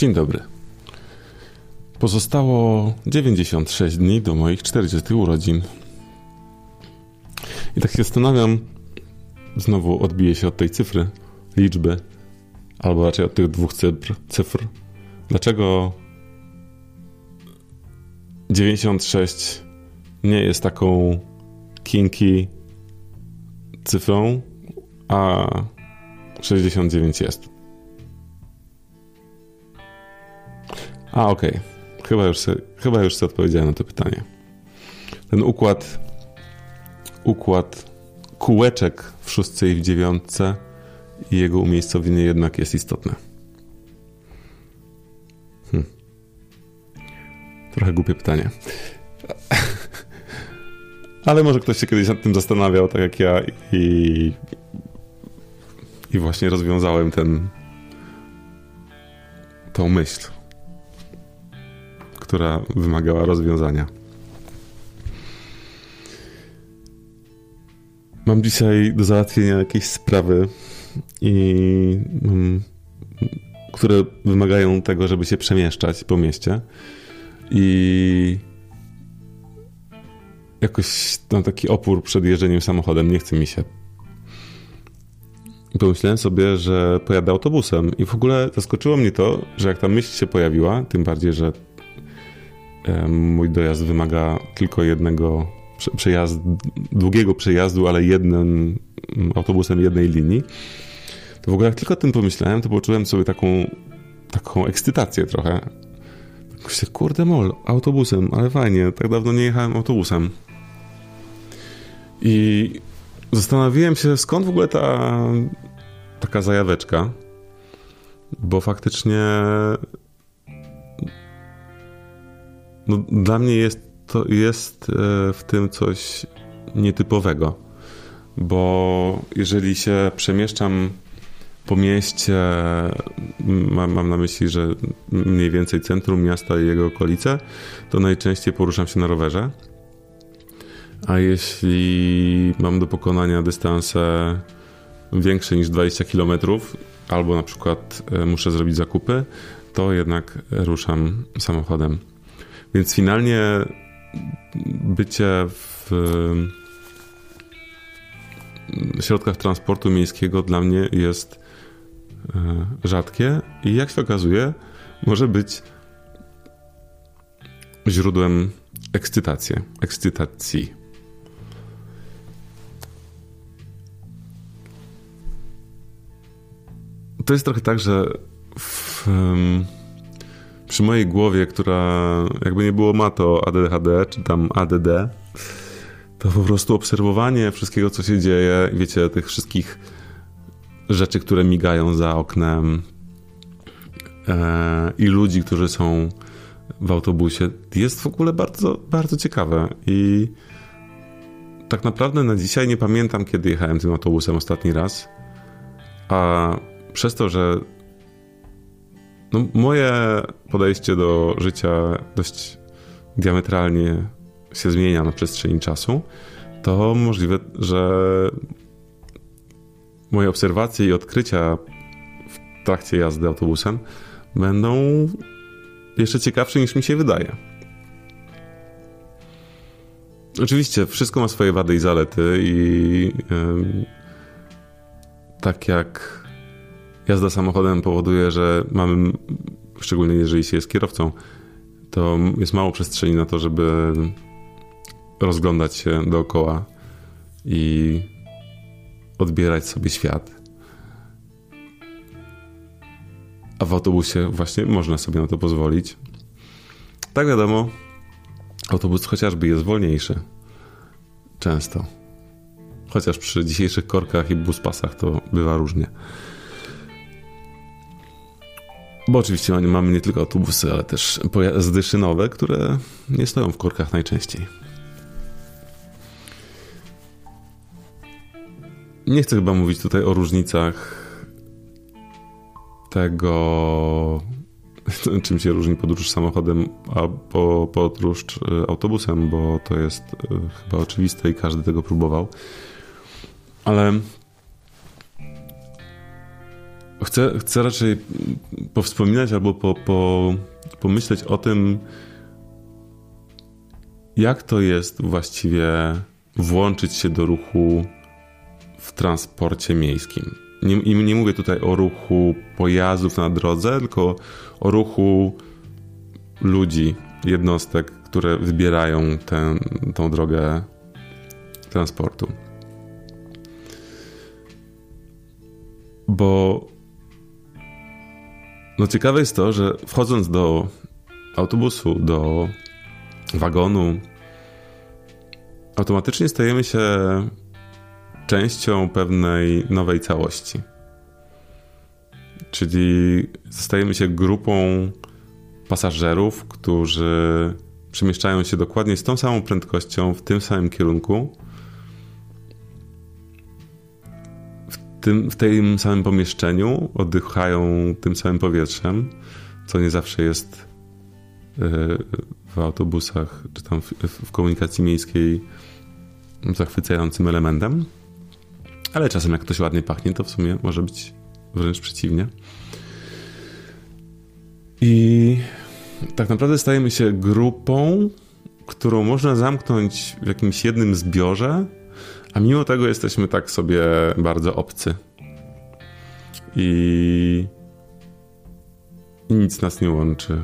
Dzień dobry. Pozostało 96 dni do moich 40 urodzin. I tak się zastanawiam, znowu odbiję się od tej cyfry, liczby, albo raczej od tych dwóch cyfr. cyfr. Dlaczego 96 nie jest taką kinky cyfrą, a 69 jest? A, okej. Okay. Chyba, już sobie, chyba już sobie odpowiedziałem na to pytanie. Ten układ, układ kółeczek w szóstce i w dziewiątce i jego umiejscowienie jednak jest istotne. Hm. Trochę głupie pytanie. Ale może ktoś się kiedyś nad tym zastanawiał, tak jak ja, i, i właśnie rozwiązałem ten, tą myśl która wymagała rozwiązania. Mam dzisiaj do załatwienia jakieś sprawy, i, które wymagają tego, żeby się przemieszczać po mieście. I jakoś mam taki opór przed jeżdżeniem samochodem, nie chce mi się. I pomyślałem sobie, że pojadę autobusem. I w ogóle zaskoczyło mnie to, że jak ta myśl się pojawiła, tym bardziej, że mój dojazd wymaga tylko jednego przejazdu, długiego przejazdu, ale jednym mm, autobusem jednej linii. To w ogóle jak tylko o tym pomyślałem, to poczułem sobie taką, taką ekscytację trochę. Myślę, kurde mol, autobusem, ale fajnie, tak dawno nie jechałem autobusem. I zastanowiłem się, skąd w ogóle ta taka zajaweczka, bo faktycznie no, dla mnie jest, to jest e, w tym coś nietypowego, bo jeżeli się przemieszczam po mieście, mam, mam, na myśli, że mniej więcej centrum miasta i jego okolice, to najczęściej poruszam się na rowerze. A jeśli mam do pokonania dystanse większe niż 20 km, albo na przykład e, muszę zrobić zakupy, to jednak ruszam samochodem. Więc finalnie bycie w środkach transportu miejskiego dla mnie jest e, rzadkie i jak się okazuje, może być źródłem ekscytacji. ekscytacji. To jest trochę tak, że w, przy mojej głowie, która jakby nie było ma to ADHD czy tam ADD, to po prostu obserwowanie wszystkiego, co się dzieje, wiecie, tych wszystkich rzeczy, które migają za oknem e, i ludzi, którzy są w autobusie, jest w ogóle bardzo, bardzo ciekawe. I tak naprawdę na dzisiaj nie pamiętam, kiedy jechałem tym autobusem ostatni raz, a przez to, że no, moje podejście do życia dość diametralnie się zmienia na przestrzeni czasu, to możliwe, że moje obserwacje i odkrycia w trakcie jazdy autobusem będą jeszcze ciekawsze niż mi się wydaje. Oczywiście wszystko ma swoje wady i zalety i yy, tak jak jazda samochodem powoduje, że mamy, szczególnie jeżeli się jest kierowcą, to jest mało przestrzeni na to, żeby rozglądać się dookoła i odbierać sobie świat. A w autobusie właśnie można sobie na to pozwolić. Tak wiadomo, autobus chociażby jest wolniejszy. Często. Chociaż przy dzisiejszych korkach i buspasach to bywa różnie. Bo oczywiście mamy nie tylko autobusy, ale też pojazdy szynowe, które nie stoją w korkach najczęściej. Nie chcę chyba mówić tutaj o różnicach tego, czym się różni podróż samochodem, a po, podróż e, autobusem, bo to jest e, chyba oczywiste i każdy tego próbował. Ale chcę, chcę raczej powspominać albo po, po, pomyśleć o tym, jak to jest właściwie włączyć się do ruchu w transporcie miejskim. Nie, nie mówię tutaj o ruchu pojazdów na drodze, tylko o ruchu ludzi, jednostek, które wybierają tę, tą drogę transportu. Bo no ciekawe jest to, że wchodząc do autobusu, do wagonu, automatycznie stajemy się częścią pewnej nowej całości. Czyli stajemy się grupą pasażerów, którzy przemieszczają się dokładnie z tą samą prędkością, w tym samym kierunku, tym, w tym samym pomieszczeniu, oddychają tym samym powietrzem, co nie zawsze jest e, w autobusach czy tam w, w komunikacji miejskiej zachwycającym elementem. Ale czasem jak ktoś ładnie pachnie, to w sumie może być wręcz przeciwnie. I tak naprawdę stajemy się grupą, którą można zamknąć w jakimś jednym zbiorze, a mimo tego jesteśmy tak sobie bardzo obcy. I, I nic nas nie łączy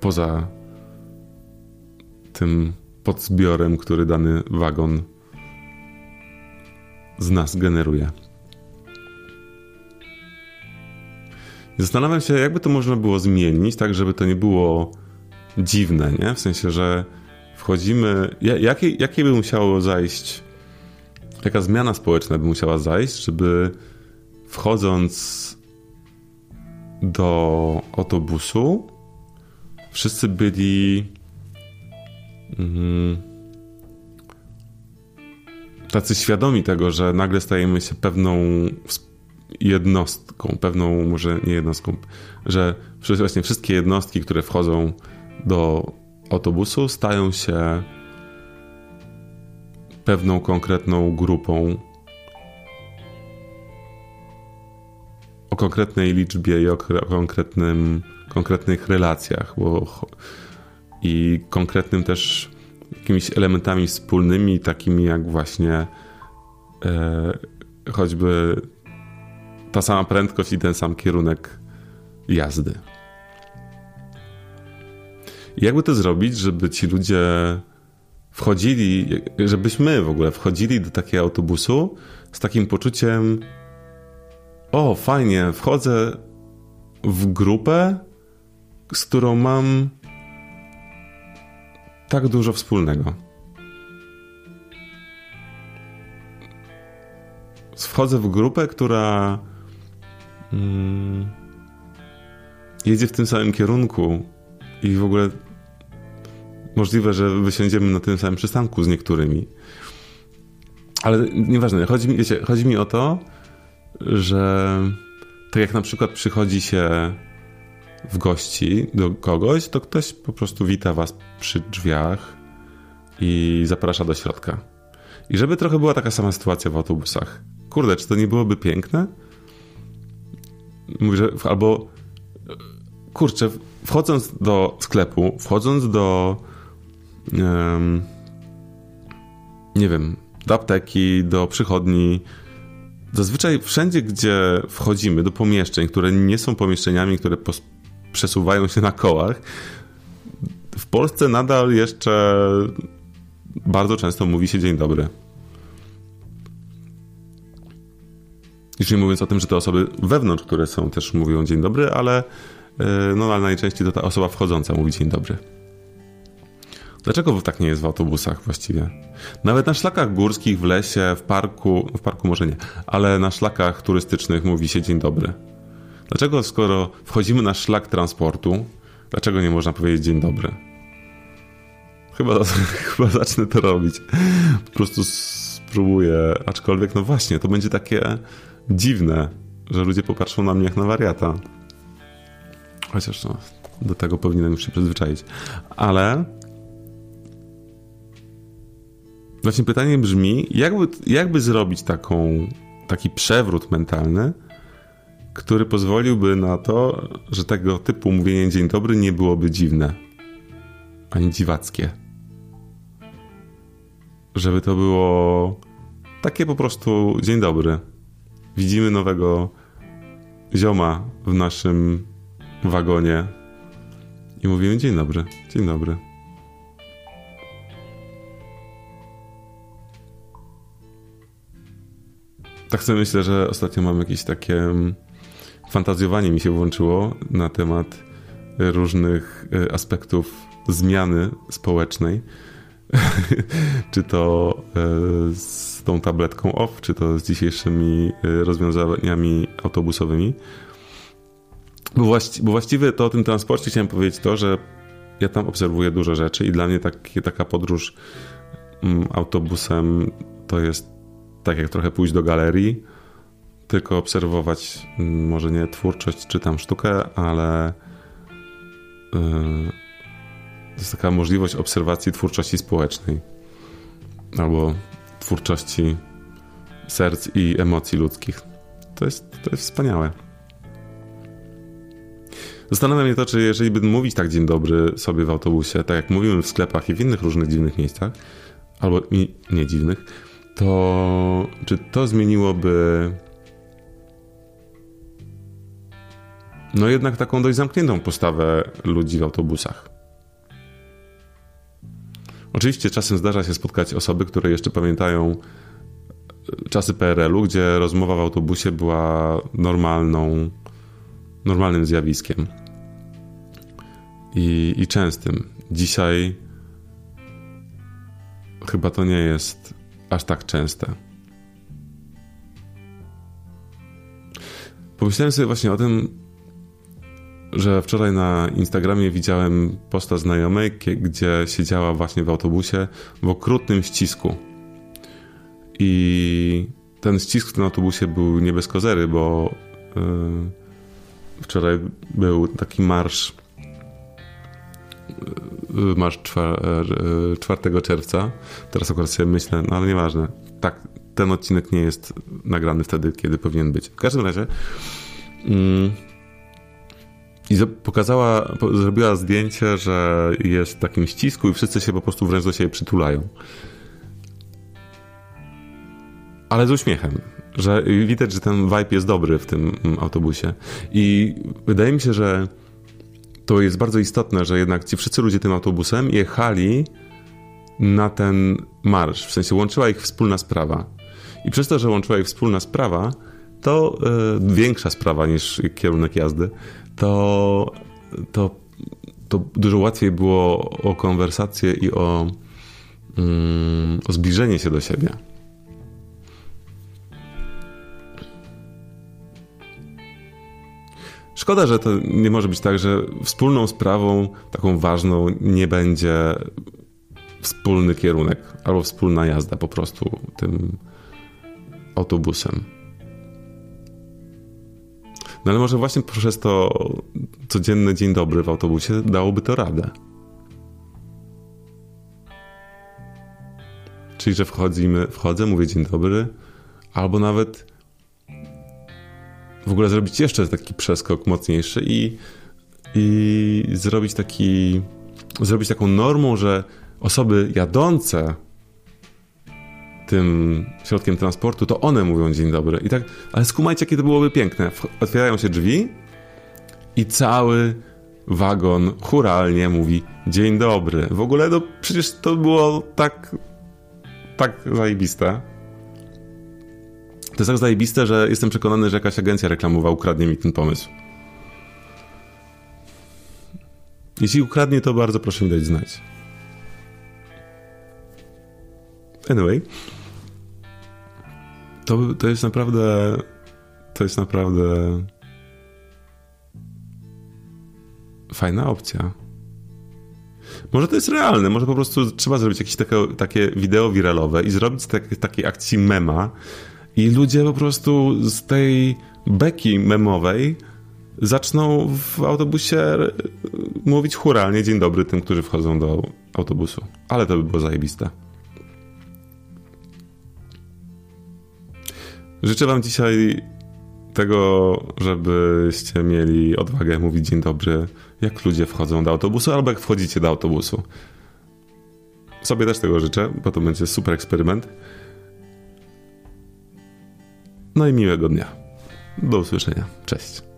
poza tym podzbiorem, który dany wagon z nas generuje. Zastanawiam się, jakby to można było zmienić, tak żeby to nie było dziwne, nie? W sensie, że wchodzimy. Jakie, jakie by musiało zajść, jaka zmiana społeczna by musiała zajść, żeby wchodząc do autobusu, wszyscy byli. Mm, tacy świadomi tego, że nagle stajemy się pewną jednostką, pewną, może nie jednostką, że właśnie wszystkie jednostki, które wchodzą do autobusu, stają się pewną konkretną grupą o konkretnej liczbie i o konkretnym, konkretnych relacjach bo, i konkretnym też jakimiś elementami wspólnymi, takimi jak właśnie e, choćby ta sama prędkość i ten sam kierunek jazdy. Jakby to zrobić, żeby ci ludzie wchodzili, żebyśmy w ogóle wchodzili do takiego autobusu z takim poczuciem: O, fajnie, wchodzę w grupę, z którą mam tak dużo wspólnego. Wchodzę w grupę, która mm, jedzie w tym samym kierunku i w ogóle możliwe, że wysiądziemy na tym samym przystanku z niektórymi. Ale nieważne, chodzi mi, wiecie, chodzi mi o to, że tak jak na przykład przychodzi się w gości do kogoś, to ktoś po prostu wita was przy drzwiach i zaprasza do środka. I żeby trochę była taka sama sytuacja w autobusach. Kurde, czy to nie byłoby piękne? Mówię, że albo kurczę, wchodząc do sklepu, wchodząc do nie wiem, do apteki, do przychodni, zazwyczaj wszędzie, gdzie wchodzimy do pomieszczeń, które nie są pomieszczeniami, które przesuwają się na kołach, w Polsce nadal jeszcze bardzo często mówi się dzień dobry. Już nie mówiąc o tym, że te osoby wewnątrz, które są, też mówią dzień dobry, ale, e, no, ale najczęściej to ta osoba wchodząca mówi dzień dobry. Dlaczego tak nie jest w autobusach właściwie? Nawet na szlakach górskich, w lesie, w parku, w parku może nie, ale na szlakach turystycznych mówi się dzień dobry. Dlaczego skoro wchodzimy na szlak transportu, dlaczego nie można powiedzieć dzień dobry? Chyba, chyba zacznę to robić. Po prostu spróbuję, aczkolwiek no właśnie, to będzie takie dziwne, że ludzie popatrzą na mnie jak na wariata. Chociaż no, do tego powinienem się przyzwyczaić. Ale właśnie pytanie brzmi, jakby, jakby zrobić taką, taki przewrót mentalny, który pozwoliłby na to, że tego typu mówienie dzień dobry nie byłoby dziwne ani dziwackie. Żeby to było takie po prostu dzień dobry. Widzimy nowego zioma w naszym wagonie i mówimy dzień dobry, dzień dobry. Tak sobie myślę, że ostatnio mam jakieś takie mm, fantazjowanie mi się włączyło na temat różnych y, aspektów zmiany społecznej. czy to y, z tą tabletką off, czy to z dzisiejszymi y, rozwiązaniami autobusowymi. Bo, właści bo właściwie to o tym transporcie chciałem powiedzieć to, że ja tam obserwuję dużo rzeczy i dla mnie takie, taka podróż mm, autobusem to jest tak jak trochę pójść do galerii, tylko obserwować mm, może nie twórczość czy tam sztukę, ale yy, to jest taka możliwość obserwacji twórczości społecznej albo twórczości serc i emocji ludzkich. To jest, to jest wspaniałe. Zastanawia mnie to, czy jeżeli by mówić tak dzień dobry sobie w autobusie, tak jak mówimy w sklepach i w innych różnych dziwnych miejscach, albo nie dziwnych, to czy to zmieniłoby no jednak taką dość zamkniętą postawę ludzi w autobusach. Oczywiście czasem zdarza się spotkać osoby, które jeszcze pamiętają e, czasy PRL-u, gdzie rozmowa w autobusie była normalną, normalnym zjawiskiem i, i częstym. Dzisiaj chyba to nie jest aż tak częste. Pomyślałem sobie właśnie o tym, że wczoraj na Instagramie widziałem posta znajomej, gdzie siedziała właśnie w autobusie w okrutnym ścisku. I ten ścisk w tym autobusie był nie bez kozery, bo yy, wczoraj był taki marsz yy, marsz 4 yy, czerwca. Teraz akurat sobie myślę, no ale nieważne. Tak, ten odcinek nie jest nagrany wtedy, kiedy powinien być. W każdym razie yy, i pokazała, zrobiła zdjęcie, że jest w takim ścisku i wszyscy się po prostu wręcz do siebie przytulają. Ale z uśmiechem, że widać, że ten vibe jest dobry w tym mm, autobusie. I wydaje mi się, że to jest bardzo istotne, że jednak ci wszyscy ludzie tym autobusem jechali na ten marsz. W sensie łączyła ich wspólna sprawa. I przez to, że łączyła ich wspólna sprawa, to y, większa sprawa niż kierunek jazdy, to, to, to dużo łatwiej było o konwersację i o, mm, o zbliżenie się do siebie. Szkoda, że to nie może być tak, że wspólną sprawą, taką ważną, nie będzie wspólny kierunek albo wspólna jazda po prostu tym autobusem. No ale może właśnie przez to codzienne dzień dobry w autobusie dałoby to radę. Czyli, że wchodzimy, wchodzę, mówię dzień dobry, albo nawet w ogóle zrobić jeszcze taki przeskok mocniejszy i, i zrobić taki, zrobić taką normą, że osoby jadące tym środkiem transportu, to one mówią dzień dobry. I tak, ale skumajcie, jakie to byłoby piękne. Otwierają się drzwi i cały wagon churalnie mówi dzień dobry. W ogóle no przecież to było tak tak zajebiste. To jest tak zajebiste, że jestem przekonany, że jakaś agencja reklamowa ukradnie mi ten pomysł. Jeśli ukradnie, to bardzo proszę mi dać znać. Anyway, to, to jest naprawdę. To jest naprawdę. Fajna opcja. Może to jest realne, może po prostu trzeba zrobić jakieś takie, takie wideo wiralowe i zrobić tak, takiej akcji mema i ludzie po prostu z tej beki memowej zaczną w autobusie mówić churalnie dzień dobry tym, którzy wchodzą do autobusu. Ale to by było zajebiste. Życzę Wam dzisiaj tego, żebyście mieli odwagę mówić dzień dobry, jak ludzie wchodzą do autobusu, albo jak wchodzicie do autobusu. Sobie też tego życzę, bo to będzie super eksperyment. No i miłego dnia. Do usłyszenia. Cześć.